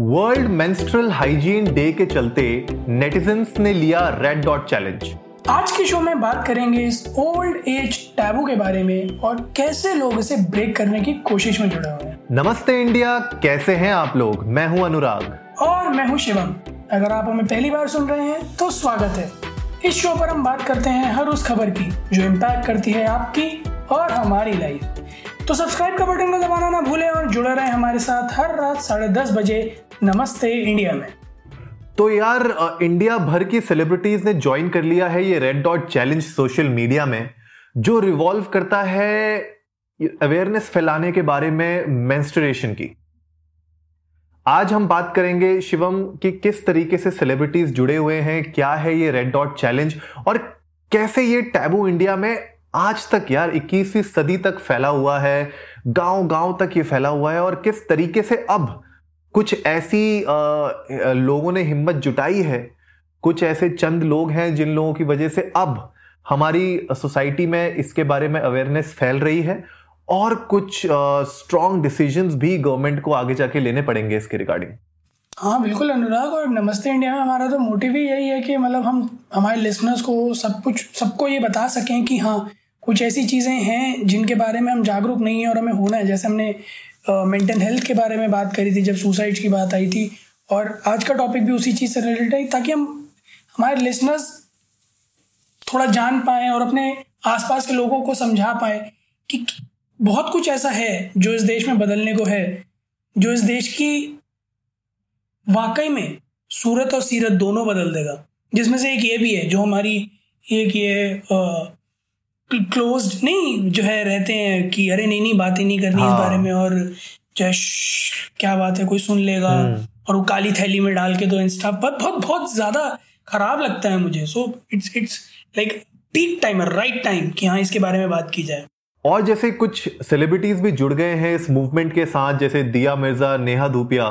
World menstrual hygiene day के चलते netizens ने लिया रेड डॉट चैलेंज आज के शो में बात करेंगे इस ओल्ड एज टैबू के बारे में और कैसे लोग इसे ब्रेक करने की कोशिश में जुड़े हुए हैं। नमस्ते इंडिया कैसे हैं आप लोग? मैं हूँ अनुराग। और मैं हूँ शिवम। अगर आप हमें पहली बार सुन रहे हैं तो स्वागत है। इस शो पर हम बात करते हैं हर उस खबर की जो इम्पैक्ट करती है आपकी और हमारी लाइफ तो सब्सक्राइब का बटन को दबाना ना भूलें और जुड़े रहें हमारे साथ हर रात साढ़े दस बजे नमस्ते, इंडिया में। तो यार इंडिया भर की सेलिब्रिटीज ने ज्वाइन कर लिया है ये red dot challenge social media में, जो रिवॉल्व करता है अवेयरनेस फैलाने के बारे में मेंस्ट्रुएशन की। आज हम बात करेंगे शिवम कि किस तरीके से सेलिब्रिटीज जुड़े हुए हैं, क्या है ये रेड डॉट चैलेंज और कैसे ये टैबू इंडिया में आज तक यार 21वीं सदी तक फैला हुआ है गाँव गाँव तक ये फैला हुआ है और किस तरीके से अब कुछ ऐसी आ, लोगों ने हिम्मत जुटाई है कुछ ऐसे चंद लोग हैं जिन लोगों की वजह से अब हमारी सोसाइटी में इसके बारे में अवेयरनेस फैल रही है और कुछ स्ट्रॉन्ग डिसीजंस भी गवर्नमेंट को आगे जाके लेने पड़ेंगे इसके रिगार्डिंग हाँ बिल्कुल अनुराग और नमस्ते इंडिया में हमारा तो मोटिव ही यही है कि मतलब हम हमारे लिसनर्स को सब कुछ सबको ये बता सकें कि हाँ कुछ ऐसी चीज़ें हैं जिनके बारे में हम जागरूक नहीं हैं और हमें होना है। जैसे हमने मेंटल हेल्थ के बारे में बात करी थी जब सुसाइड की बात आई थी और आज का टॉपिक भी उसी चीज़ से रिलेटेड है ताकि हम, हमारे लिसनर्स थोड़ा जान पाए और अपने आसपास के लोगों को समझा पाए कि बहुत कुछ ऐसा है जो इस देश में बदलने को है, जो इस देश की वाकई में सूरत और सीरत दोनों बदल देगा। जिसमें से एक ये भी है, जो हमारी, एक ये क्लोज नहीं जो है रहते हैं कि अरे नहीं नहीं बातें नहीं करनी हाँ। इस बारे में और जो है क्या बात है कोई सुन लेगा हम्म। और वो काली थैली में डाल के दो इंस्टा बहुत बहुत बहुत ज़्यादा खराब लगता है मुझे so it's it's like peak time right time कि हाँ इसके बारे में बात की जाए और जैसे कुछ सेलिब्रिटीज भी जुड़ गए हैं इस मूवमेंट के साथ जैसे दिया मिर्ज़ा नेहा धूपिया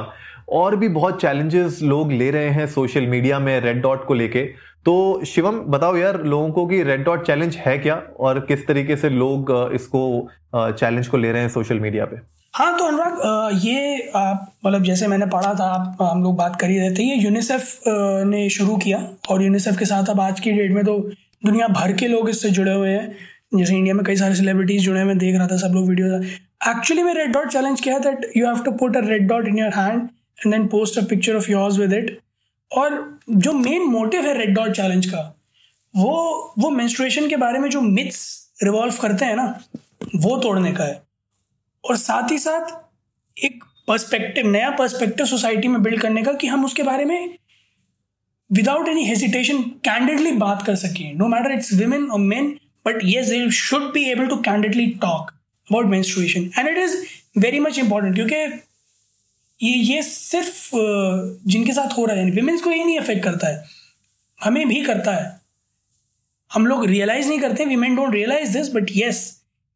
और भी बहुत चैलेंजेस लोग ले रहे हैं सोशल मीडिया में रेड डॉट को लेके तो शिवम, बताओ यार, लोगों को कि रेड डॉट चैलेंज है क्या? और किस तरीके से लोग इसको चैलेंज को ले रहे हैं सोशल मीडिया पे? हाँ तो अनुराग ये आप मतलब जैसे मैंने पढ़ा था, आप, हम लोग बात कर ही रहे थे, ये यूनिसेफ ने शुरू किया। और यूनिसेफ के साथ अब आज की डेट में तो दुनिया भर के लोग इससे जुड़े हुए हैं। जैसे इंडिया में कई सारे सेलिब्रिटीज जुड़े मैं देख रहा था, सब लोग वीडियो एक्चुअली में रेड डॉट चैलेंज क्या है that you have to put a red dot in your hand and then post a picture of yours with it और जो मेन मोटिव है रेड डॉट चैलेंज का, वो वो मेंस्ट्रुएशन के बारे में जो मिथ्स रिवॉल्व करते हैं ना, वो तोड़ने का है। और साथ ही साथ एक पर्सपेक्टिव नया पर्सपेक्टिव सोसाइटी में बिल्ड करने का कि हम उसके बारे में विदाउट एनी हेजिटेशन कैंडिडली बात कर सकें। नो मैटर इट्स वुमेन और men but they should be able to candidly talk about menstruation. And it is very much important, क्योंकि ये ये सिर्फ़ जिनके साथ हो रहा है विमेंस को ये नहीं अफेक्ट करता है। हमें भी करता है। हम लोग रियलाइज़ नहीं करते women don't realise this but yes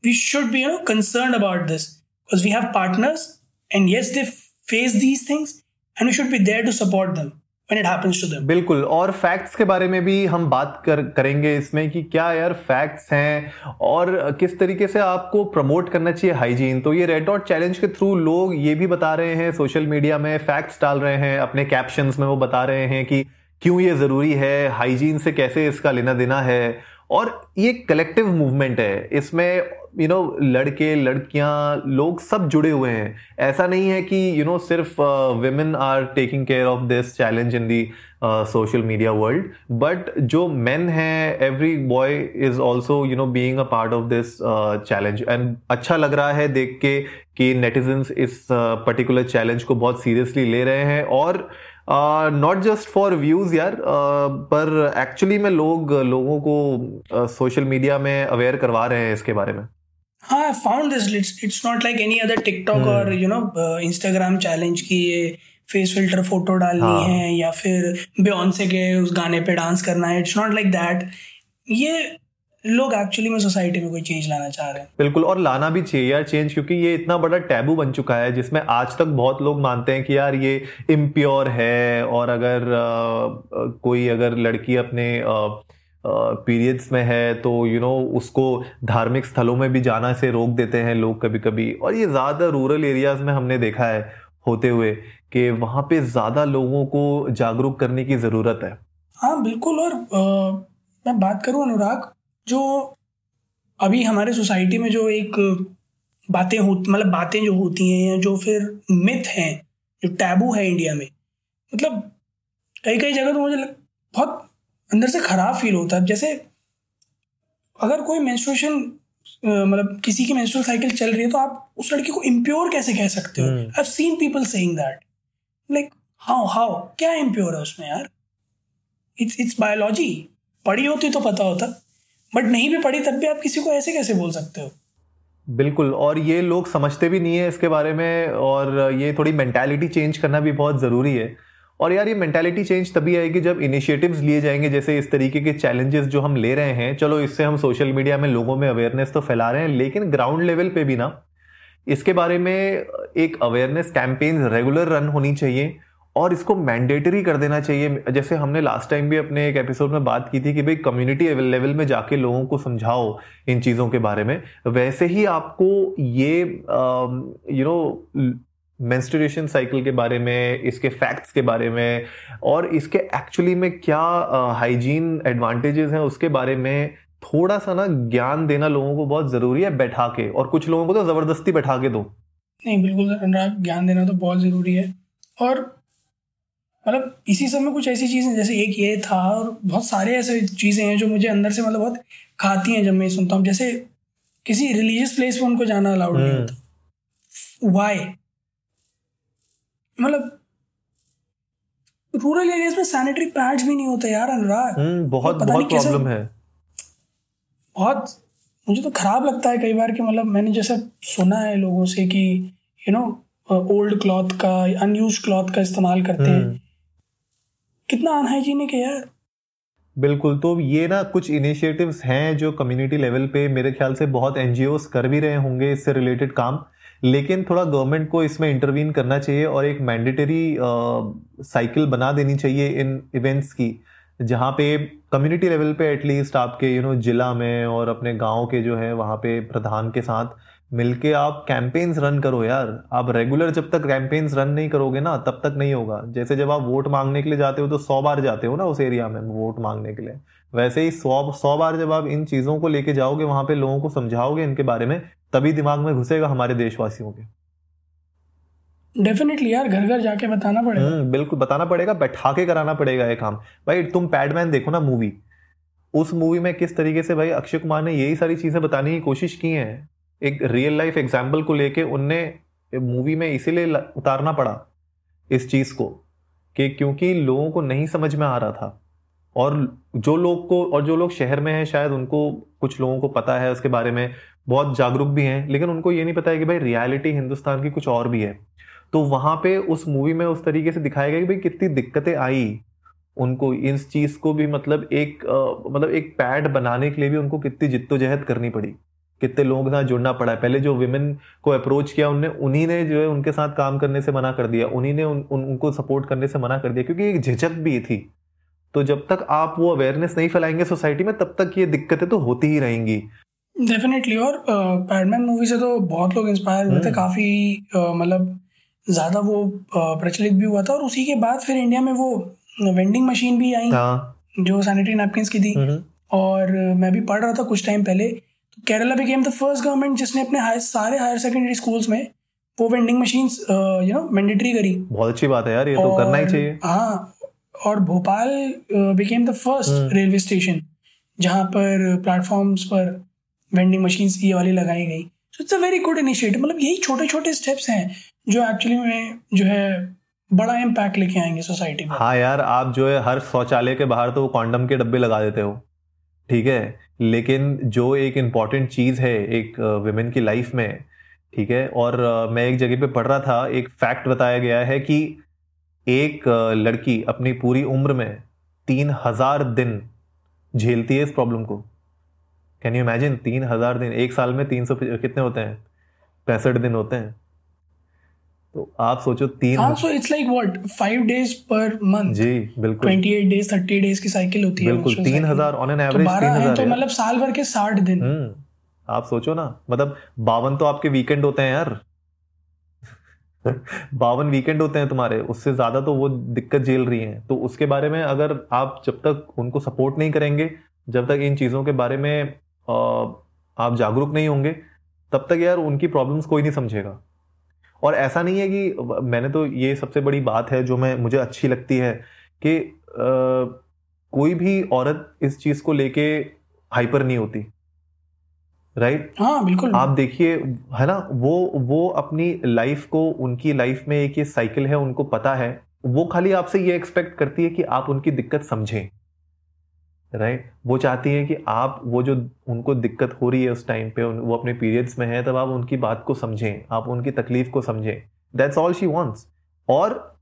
we should be no concern about this because we have partners and yes they face these things and we should be there to support them when it happens to them. बिल्कुल, और facts के बारे में भी हम बात कर, करेंगे इसमें कि क्या यार फैक्ट्स हैं और किस तरीके से आपको प्रमोट करना चाहिए हाइजीन तो ये रेड डॉट चैलेंज के थ्रू लोग ये भी बता रहे हैं सोशल मीडिया में फैक्ट्स डाल रहे हैं, अपने कैप्शंस में वो बता रहे हैं कि क्यों ये ज़रूरी है हाइजीन से कैसे इसका लेना देना है और ये कलेक्टिव मूवमेंट है, इसमें यू नो लड़के लड़कियाँ लोग सब जुड़े हुए हैं। ऐसा नहीं है कि यू नो सिर्फ़ women are taking care of this challenge in the social media world but जो मेन हैं every boy is also you know being a part of this challenge and अच्छा लग रहा है देख के कि नेटिजन्स इस पर्टिकुलर uh, चैलेंज को बहुत सीरियसली ले रहे हैं और नॉट जस्ट फॉर व्यूज़ यार uh, पर एक्चुअली में लोग लोगों को सोशल uh, मीडिया में अवेयर करवा रहे हैं इसके बारे में। हाँ I found this it's it's not like any other TikTok और यू नो इंस्टाग्राम चैलेंज की ये फेस फ़िल्टर फ़ोटो डालनी हाँ. है या फिर बियॉन्से के उस गाने पे डांस करना है. इट्स नॉट लाइक दैट ये लोग एक्चुअली में सोसाइटी में कोई चेंज लाना चाह रहे हैं. बिल्कुल और लाना भी चाहिए यार चेंज क्योंकि ये इतना बड़ा टैबू बन चुका है जिसमें आज तक बहुत लोग मानते हैं कि यार ये इम्प्योर है और अगर आ, कोई अगर लड़की अपने पीरियड्स में है तो यू you नो know, उसको धार्मिक स्थलों में भी जाना से रोक देते हैं लोग कभी कभी और ये ज़्यादा रूरल एरियाज़ में हमने देखा है होते हुए कि वहाँ पे ज़्यादा लोगों को जागरूक करने की ज़रूरत है। हाँ बिल्कुल। और आ, मैं बात करूँ अनुराग जो अभी हमारे सोसाइटी में जो एक बातें हो मतलब बातें जो होती हैं या जो फिर मिथ हैं जो टैबू है इंडिया में मतलब कई कई जगह तो मुझे लग, बहुत अंदर से खराब फील होता है। जैसे अगर कोई मेंस्ट्रुएशन मतलब किसी की मेंस्ट्रुअल साइकिल चल रही है तो आप उस लड़की को इम्प्योर कैसे कह सकते हो? I seen people saying that like how how क्या इम्प्योर है उसमें यार? इट्स इट्स बायोलॉजी पढ़ी होती तो पता होता। बट नहीं भी पढ़ी तब भी आप किसी को ऐसे कैसे बोल सकते हो? बिल्कुल और ये लोग समझते भी नहीं है इसके बारे में और ये थोड़ी मेंटालिटी चेंज करना भी बहुत ज़रूरी है। और यार, ये मेंटालिटी चेंज तभी आएगी जब इनिशिएटिव्स लिए जाएँगे। जैसे इस तरीके के चैलेंजेस जो हम ले रहे हैं, चलो इससे हम सोशल मीडिया में लोगों में अवेयरनेस तो फैला रहे हैं, लेकिन ग्राउंड लेवल पे भी ना, इसके बारे में एक अवेयरनेस कैंपेन रेगुलर रन होनी चाहिए और इसको मैंडेटरी कर देना चाहिए। जैसे हमने लास्ट टाइम भी अपने एक एपिसोड में बात की थी कि भाई कम्युनिटी लेवल में जाके लोगों को समझाओ इन चीज़ों के बारे में। वैसे ही आपको ये यू नो मेंस्ट्रुएशन साइकिल के बारे में इसके फैक्ट्स के बारे में और इसके एक्चुअली में क्या हाइजीन एडवांटेजेस हैं उसके बारे में थोड़ा सा ना ज्ञान देना लोगों को बहुत ज़रूरी है बैठा के और कुछ लोगों को तो ज़बरदस्ती बैठा के दो। नहीं बिल्कुल अनुराग ज्ञान देना तो बहुत ज़रूरी है। और मतलब इसी सब में कुछ ऐसी चीज़ें जैसे एक ये था और बहुत सारे ऐसे चीज़ें हैं जो मुझे अंदर से मतलब बहुत खाती हैं जब मैं सुनता हूँ। जैसे किसी रिलीजियस प्लेस पे उनको जाना अलाउड नहीं हम्म। होता। वाई मतलब रूरल एरियाज़ में सैनिटरी पैड्स भी नहीं होते यार अनुराग। हम्म, बहुत बहुत प्रॉब्लम है। बहुत मुझे तो खराब लगता है कई बार कि मतलब मैंने जैसे सुना है लोगों से कि यू नो ओल्ड क्लॉथ का अनयूज क्लॉथ का इस्तेमाल करते हैं। हम्म। कितना अनहाइजीनिक है यार। बिल्कुल तो ये ना कुछ इनिशिएटिव्स हैं जो कम्युनिटी लेवल पे मेरे ख्याल से बहुत एनजीओ कर भी रहे होंगे इससे रिलेटेड काम। लेकिन थोड़ा गवर्नमेंट को इसमें इंटरवीन करना चाहिए और एक मैंडेटरी साइकिल बना देनी चाहिए इन इवेंट्स की, जहाँ पे कम्युनिटी लेवल पे एटलीस्ट आपके यू नो जिला में और अपने गाँव के जो है, वहाँ पे प्रधान के साथ मिलके आप कैंपेन्स रन करो यार। आप रेगुलर जब तक कैंपेन्स रन नहीं करोगे ना, तब तक नहीं होगा। जैसे जब आप वोट मांगने के लिए जाते हो तो सौ बार जाते हो ना उस एरिया में वोट मांगने के लिए। वैसे ही सौ सौ बार जब आप इन चीज़ों को लेके जाओगे, वहाँ पे लोगों को समझाओगे इनके बारे में तभी दिमाग में घुसेगा हमारे देशवासियों के। डेफिनेटली यार घर घर जाके बताना पड़ेगा। हम्म, बिल्कुल बताना पड़ेगा बैठा के कराना पड़ेगा ये काम। भाई तुम पैडमैन देखो ना मूवी उस मूवी में किस तरीके से भाई अक्षय कुमार ने यही सारी चीज़ें बताने की कोशिश की हैं। एक रियल लाइफ एग्ज़ाम्पल को लेके उनने मूवी में इसीलिए उतारना पड़ा इस चीज़ को कि क्योंकि लोगों को नहीं समझ में आ रहा था। और जो लोग को और जो लोग शहर में हैं शायद उनको कुछ लोगों को पता है उसके बारे में। बहुत जागरूक भी हैं लेकिन उनको ये नहीं पता है कि भाई रियलिटी हिंदुस्तान की कुछ और भी है। तो वहाँ पे उस मूवी में उस तरीके से दिखाया गया कि भाई कितनी दिक्कतें आई उनको इस चीज़ को भी मतलब एक आ, मतलब एक पैड बनाने के लिए भी उनको कितनी जिद्दोजहद करनी पड़ी। कितने लोगों के साथ जुड़ना पड़ा पहले जो विमेन को अप्रोच किया उनने उन्हीं ने जो है उनके साथ काम करने से मना कर दिया। उन्हीं ने उन, उन, उनको सपोर्ट करने से मना कर दिया क्योंकि एक झिझक भी थी। तो जब तक आप वो अवेयरनेस नहीं फैलाएँगे सोसाइटी में तब तक ये दिक्कतें तो होती ही रहेंगी। डेफिनेटली और पैडमैन मूवी से तो बहुत लोग इंस्पायर हुए थे हम्म। काफ़ी मतलब ज़्यादा वो प्रचलित भी हुआ था और उसी के बाद फिर इंडिया में वो वेंडिंग मशीन भी आई हाँ। जो सैनिटरी नैपकिन की थी हम्म। और मैं भी पढ़ रहा था कुछ टाइम पहले तो Kerala became the first government जिसने अपने हायर सारे हायर सेकेंडरी स्कूल्स में वो vending machine you know mandatory करी बहुत अच्छी बात है यार ये तो करना ही चाहिए हाँ और Bhopal became the first railway station जहाँ पर प्लेटफॉर्म्स पर वेंडिंग मशीन ये वाली लगाई गई। So it's a very good initiative मतलब यही छोटे छोटे स्टेप्स हैं जो एक्चुअली में जो है बड़ा इम्पैक्ट लेके आएँगे सोसाइटी में हाँ यार, आप जो है हर शौचालय के बाहर तो वो कॉन्डम के डब्बे लगा देते हो। ठीक है? लेकिन जो एक इंपॉर्टेंट चीज़ है एक वुमेन की लाइफ में, ठीक है? और मैं एक जगह पे पढ़ रहा था, एक फैक्ट बताया गया है कि एक लड़की अपनी पूरी उम्र में तीन हज़ार दिन झेलती है इस प्रॉब्लम को। कैन यू इमेजिन तीन हज़ार दिन? एक साल में तीन सौ कितने होते हैं? पैंसठ दिन होते हैं। तो आप सोचो तीन हाँ so it's like what five days पर मंथ जी बिल्कुल। Twenty eight days thirty days की साइकिल होती है बिल्कुल तीन हज़ार ऑन एन एवरेज तीन हज़ार तो मतलब साल भर के साठ दिन। हम्म आप सोचो ना मतलब बावन तो आपके वीकेंड होते हैं यार। बावन वीकेंड होते हैं तुम्हारे उससे ज़्यादा तो वो दिक्कत झेल रही हैं। तो उसके बारे में अगर आप जब तक उनको सपोर्ट नहीं करेंगे जब तक इन चीज़ों के बारे में आप जागरूक नहीं होंगे तब तक यार उनकी प्रॉब्लम्स कोई नहीं समझेगा। और ऐसा नहीं है कि मैंने तो ये सबसे बड़ी बात है जो मैं मुझे अच्छी लगती है कि आ, कोई भी औरत इस चीज़ को लेके हाइपर नहीं होती राइट हाँ बिल्कुल। आप देखिए है ना वो वो अपनी लाइफ को उनकी लाइफ में एक ये साइकिल है उनको पता है वो खाली आपसे ये एक्सपेक्ट करती है कि आप उनकी दिक्कत समझें। राइट? वो चाहती है कि आप वो जो उनको दिक्कत हो रही है उस टाइम पे वो अपने पीरियड्स में है, तब आप उनकी बात को समझें, आप उनकी तकलीफ़ को समझें। दैट्स ऑल शी वॉन्ट्स और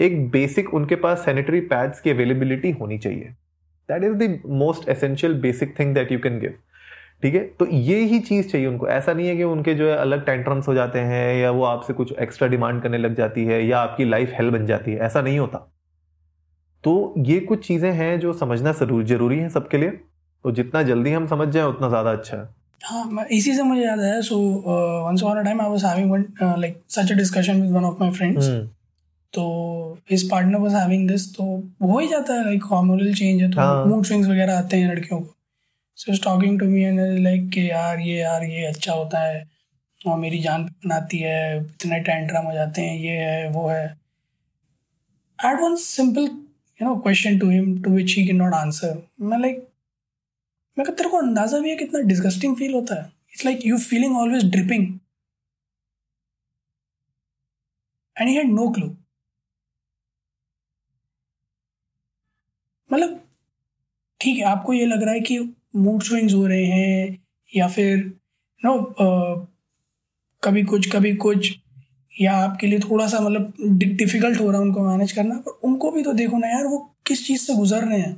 एक बेसिक उनके पास सैनिटरी पैड्स की अवेलेबिलिटी होनी चाहिए। That is the most essential basic thing that you can give ठीक है? तो ये ही चीज़ चाहिए उनको। ऐसा नहीं है कि उनके जो है अलग टेंट्रम्स हो जाते हैं या वो आपसे कुछ एक्स्ट्रा डिमांड करने लग जाती है या आपकी लाइफ हेल बन जाती है। ऐसा नहीं होता। तो ये कुछ चीज़ें हैं जो समझना ज़रूरी है सबके लिए। तो जितना जल्दी हम समझ जाए उतना ज़्यादा अच्छा है। हाँ इसी से मुझे याद आया so once on a time I was having one like such a discussion with one of my friends तो his partner was having this तो हो ही जाता है लाइक हार्मोनल चेंज है तो मूड स्विंग्स वगैरह आते हैं लड़कियों को। So is talking to me and like कि यार ये यार ये अच्छा होता है और मेरी जान बनाती है इतने टेंट्रम हो जाते हैं ये है वो है। At one simple you know question to him to which he can not answer मैं लाइक मैं तेरे को अंदाज़ा भी है कितना डिस्गस्टिंग फील होता है? It's like you feeling always dripping and he had no clue मतलब ठीक है, आपको ये लग रहा है कि मूड स्विंग्स हो रहे हैं, या फिर नो कभी कुछ कभी कुछ या आपके लिए थोड़ा सा मतलब डिफ़िकल्ट हो रहा है उनको मैनेज करना पर उनको भी तो देखो ना यार वो किस चीज़ से गुजर रहे हैं।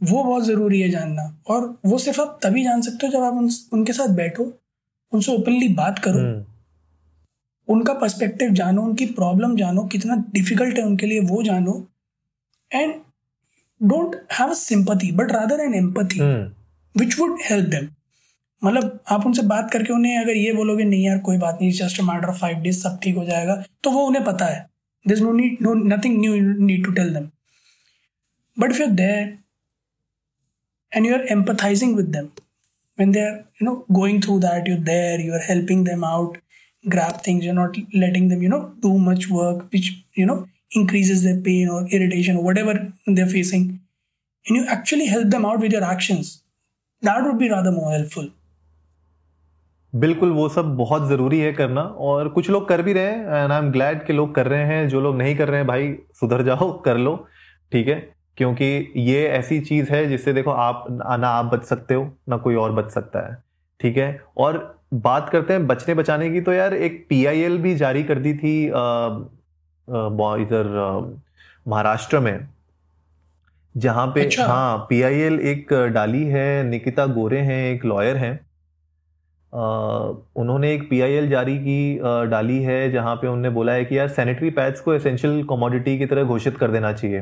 वो बहुत ज़रूरी है जानना और वो सिर्फ़ आप तभी जान सकते हो जब आप उन, उनके साथ बैठो उनसे ओपनली बात करो। hmm. उनका पर्सपेक्टिव जानो उनकी प्रॉब्लम जानो कितना डिफ़िकल्ट है उनके लिए वो जानो। And don't have a sympathy but rather an empathy which would help them मतलब आप उनसे बात करके उन्हें अगर ये बोलोगे, नहीं यार, कोई बात नहीं just matter of five days सब ठीक हो जाएगा तो वो उन्हें पता है। This no need no nothing new need to tell them but if you there and you are empathising with them when they are you know going through that you there you are helping them out grab things you not letting them you know too much work which you know increases the pain और irritation what ever they are facing and you actually help them out with your actions that would be rather more helpful बिल्कुल वो सब बहुत ज़रूरी है करना और कुछ लोग कर भी रहे हैं एंड आई एम ग्लैड कि लोग कर रहे हैं। जो लोग नहीं कर रहे हैं भाई सुधर जाओ कर लो ठीक है? क्योंकि ये ऐसी चीज़ है जिससे देखो आप ना आप बच सकते हो ना कोई और बच सकता है ठीक है? और बात करते हैं बचने बचाने की तो यार एक PIL भी जारी कर दी थी इधर महाराष्ट्र में जहाँ पे अच्छा। हाँ पी एक डाली है निकिता गोरे हैं एक लॉयर हैं उन्होंने एक पीआईएल जारी की डाली है जहाँ पे उन्होंने बोला है कि यार सैनिटरी पैड्स को एसेंशियल कमोडिटी की तरह घोषित कर देना चाहिए।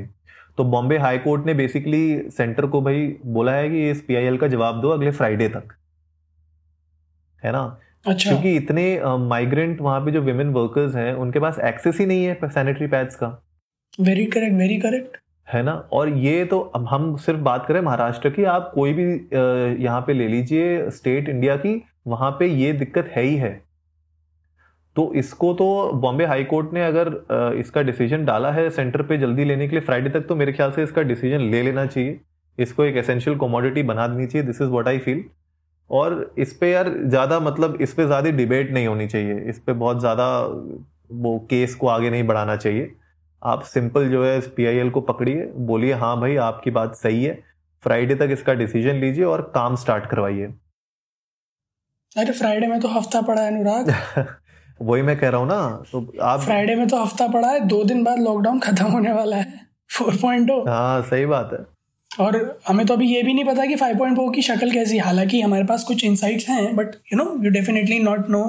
तो बॉम्बे हाई कोर्ट ने बेसिकली सेंटर को भाई बोला है कि इस पीआईएल का जवाब दो अगले फ्राइडे तक। है ना? अच्छा। क्योंकि इतने माइग्रेंट वहाँ पे जो विमेन वर्कर्स हैं उनके पास एक्सेस ही नहीं है सैनिटरी पैड्स का। वेरी करेक्ट वेरी करेक्ट है ना? और ये तो अब हम सिर्फ़ बात करें महाराष्ट्र की आप कोई भी यहाँ पे ले लीजिए स्टेट इंडिया की वहाँ पे ये दिक्कत है ही है। तो इसको तो बॉम्बे हाई कोर्ट ने अगर इसका डिसीज़न डाला है सेंटर पे जल्दी लेने के लिए, फ्राइडे तक तो मेरे ख्याल से इसका डिसीज़न ले लेना चाहिए। इसको एक एसेंशियल कमोडिटी बना देनी चाहिए this is what I feel और इस पे यार ज़्यादा मतलब इस पे ज़्यादा डिबेट नहीं होनी चाहिए। इस पे बहुत ज़्यादा वो केस को आगे नहीं बढ़ाना चाहिए। आप सिंपल जो है इस पी को पकड़िए, बोलिए हाँ भाई, आपकी बात सही है। फ्राइडे तक इसका डिसीज़न लीजिए और काम स्टार्ट करवाइए। अरे फ्राइडे में तो हफ़्ता पड़ा है अनुराग। वही मैं कह रहा हूँ ना तो आप फ्राइडे में तो हफ़्ता पड़ा है दो दिन बाद लॉकडाउन खत्म होने वाला है फोर पॉइंट हाँ सही बात है। और हमें तो अभी ये भी नहीं पता कि फाइव पॉइंट की शक्ल कैसी हालाँकि हमारे पास कुछ इंसाइट्स हैं but you know you definitely not know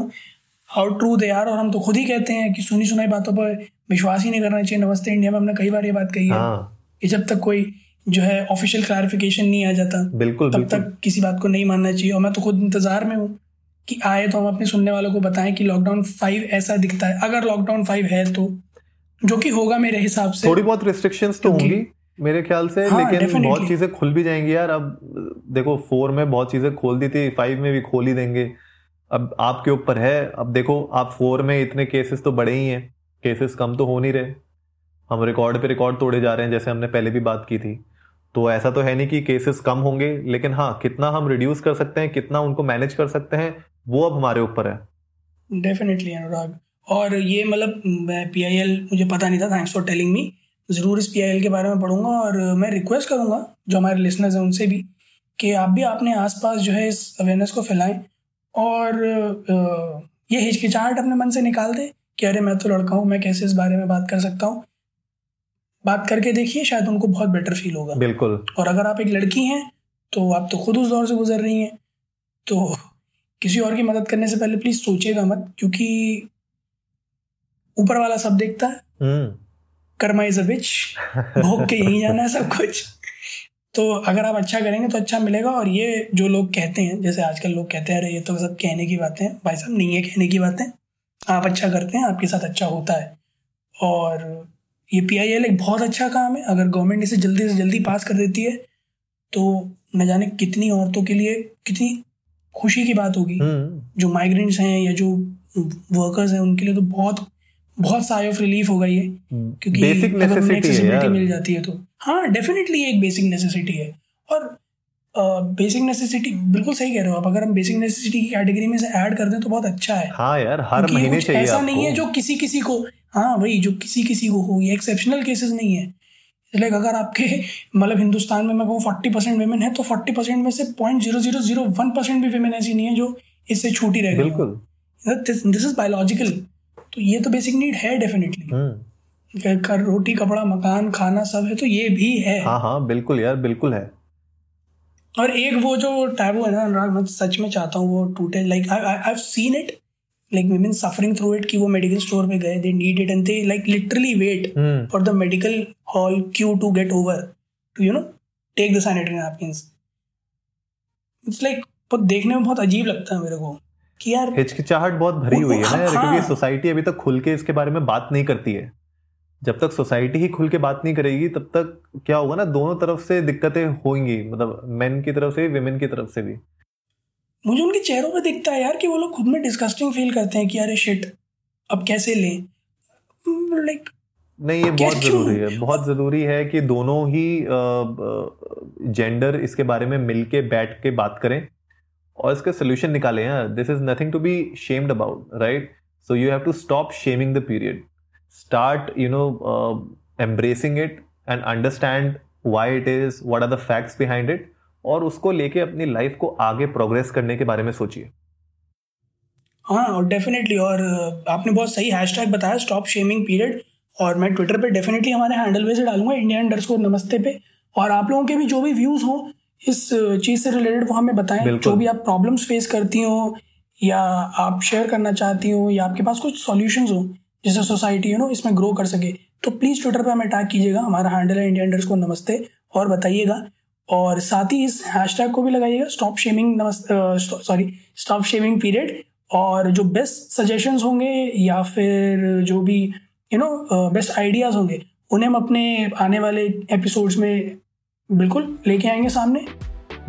how true they are और हम तो खुद ही कहते हैं कि सुनी सुनाई बातों पर विश्वास ही नहीं करना चाहिए। नमस्ते इंडिया में हमने कई बार ये बात कही है हाँ। कि जब तक कोई जो है ऑफिशियल क्लैरिफिकेशन नहीं आ जाता बिल्कुल तब बिल्कुल। तक किसी बात को नहीं मानना चाहिए। और मैं तो खुद इंतज़ार में हूँ कि आए तो हम अपने सुनने वालों को बताएँ कि लॉकडाउन फाइव ऐसा दिखता है। अगर लॉकडाउन फाइव है तो जो कि होगा मेरे हिसाब से। थोड़ी बहुत रिस्ट्रिक्शंस तो होंगी मेरे ख्याल से हाँ, लेकिन definitely. बहुत चीज़ें खुल भी जाएँगी यार। अब देखो फोर में बहुत चीज़ें खोल दी थी फाइव में भी खोल ही देंगे। अब आपके ऊपर है। अब देखो आप फोर में इतने केसेस तो बड़े ही हैं। केसेस कम तो हो नहीं रहे। हम रिकॉर्ड पे रिकॉर्ड तोड़े जा रहे हैं जैसे हमने पहले भी बात की थी। तो ऐसा तो है नहीं कि केसेस कम होंगे लेकिन हाँ कितना हम रिड्यूस कर सकते हैं कितना उनको मैनेज कर सकते हैं वो अब हमारे ऊपर है। डेफिनेटली अनुराग। और ये मतलब पी आई एल मुझे पता नहीं था थैंक्स फॉर टेलिंग मी ज़रूर इस पी आई एल के बारे में पढ़ूँगा और मैं रिक्वेस्ट करूँगा जो हमारे लिसनर्स हैं उनसे भी कि आप भी अपने आसपास जो है इस अवेयरनेस को फैलाएँ और ये हिचकिचाहट अपने मन से निकाल दें कि अरे मैं तो लड़का हूँ मैं कैसे इस बारे में बात कर सकता हूँ? बात करके देखिए शायद उनको बहुत बेटर फील होगा। बिल्कुल। और अगर आप एक लड़की हैं तो आप तो खुद उस दौर से गुजर रही हैं तो किसी और की मदद करने से पहले प्लीज़ सोचेगा मत क्योंकि ऊपर वाला सब देखता है। कर्मा इज़ अ बिच भोग के यही जाना है सब कुछ। तो अगर आप अच्छा करेंगे तो अच्छा मिलेगा और ये जो लोग कहते हैं जैसे आजकल लोग कहते हैं अरे ये तो सब कहने की बातें हैं। भाई साहब नहीं है कहने की बातें। आप अच्छा करते हैं आपके साथ अच्छा होता है। और ये पी आई एल एक बहुत अच्छा काम है। अगर गवर्नमेंट इसे जल्दी से जल्दी पास कर देती है तो न जाने कितनी औरतों के लिए कितनी खुशी की बात होगी। हम्म। जो माइग्रेंट्स हैं या जो वर्कर्स हैं उनके लिए तो बहुत बहुत साई ऑफ़ रिलीफ होगा ये। क्योंकि बेसिक नेसेसिटी मिल जाती है तो। हाँ डेफिनेटली एक बेसिक नेसेसिटी है। और बेसिक uh, नेसेसिटी बिल्कुल सही कह रहे हो आप। अगर हम बेसिक नेसेसिटी की कैटेगरी में से ऐड कर दें तो बहुत अच्छा है। हाँ यार हर महीने चाहिए ऐसा नहीं है जो किसी किसी को हाँ वही जो किसी किसी को हो ये एक्सेप्शनल केसेस नहीं है। लाइक अगर आपके मतलब हिंदुस्तान में मैं कहूँ फोर्टी परसेंट वेमेन है तो फोर्टी परसेंट में से point zero zero zero one percent भी वेमेन ऐसी नहीं है जो इससे छूटी रह गई दिस इज़ बायोलॉजिकल तो ये तो बेसिक नीड है डेफिनेटली हम्म। कर रोटी कपड़ा मकान खाना सब है तो ये भी है। हाँ हाँ बिल्कुल यार बिल्कुल है। और एक वो जो टैबू है ना अनुराग मैं सच में चाहता हूँ वो टूटे। Like I have seen it like women suffering through it कि वो मेडिकल स्टोर पे गए they need it and they like literally wait for the medical hall queue to get over to you know take the sanitary napkins it's like बहुत देखने में बहुत अजीब लगता है मेरे को कि यार हिचकिचाहट बहुत भरी हुई है ना यार क्योंकि सोसाइटी हाँ। अभी तक खुल के इसके बारे में बात नहीं करती है। जब तक सोसाइटी ही खुल के बात नहीं करेगी तब तक क्या होगा ना दोनों तरफ़ से दिक्कतें होंगी मतलब मेन की तरफ़ से विमेन की तरफ़ से भी। मुझे उनके चेहरों पे दिखता है यार कि वो लोग खुद में डिस्कस्टिंग फील करते हैं कि अरे शिट अब कैसे लें? लाइक नहीं ये बहुत ज़रूरी है बहुत ज़रूरी है कि दोनों ही जेंडर इसके बारे में मिलके बैठ के बात करें और इसका सोल्यूशन निकालें यार this is nothing to be shamed about right so you have to stop shaming the period start you know uh, embracing it and understand why it is what are the facts behind it. और उसको लेके अपनी life को आगे progress करने के बारे में सोचिए। हाँ और डेफिनेटली और आपने बहुत सही हैशटैग बताया स्टॉप शेमिंग पीरियड और मैं ट्विटर पे डेफिनेटली हमारे हैंडल पे से डालूँगा इंडिया अंडर स्कोर नमस्ते पे। और आप लोगों के भी जो भी व्यूज़ हो इस चीज़ से रिलेटेड वो हमें बताएँ। जो भी आप प्रॉब्लम्स फेस करती हो या आप शेयर करना चाहती हो या आपके पास कुछ सॉल्यूशंस हो जिससे सोसाइटी यू नो इसमें ग्रो कर सके तो प्लीज़ ट्विटर पर हमें टैग कीजिएगा। हमारा हैंडल है इंडिया को नमस्ते और बताइएगा और साथ ही इस हैशटैग को भी लगाइएगा stop shaming sorry stop shaming period और जो बेस्ट सजेशंस होंगे या फिर जो भी यू नो बेस्ट आइडियाज़ होंगे, उन्हें हम अपने आने वाले एपिसोड्स में बिल्कुल लेके आएँगे सामने।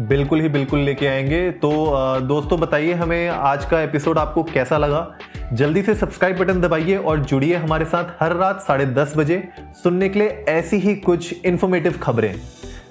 बिल्कुल ही बिल्कुल लेके आएँगे। तो दोस्तों बताइए हमें आज का एपिसोड आपको कैसा लगा? जल्दी से सब्सक्राइब बटन दबाइए और जुड़िए हमारे साथ हर रात साढ़े दस बजे सुनने के लिए ऐसी ही कुछ इन्फॉर्मेटिव खबरें।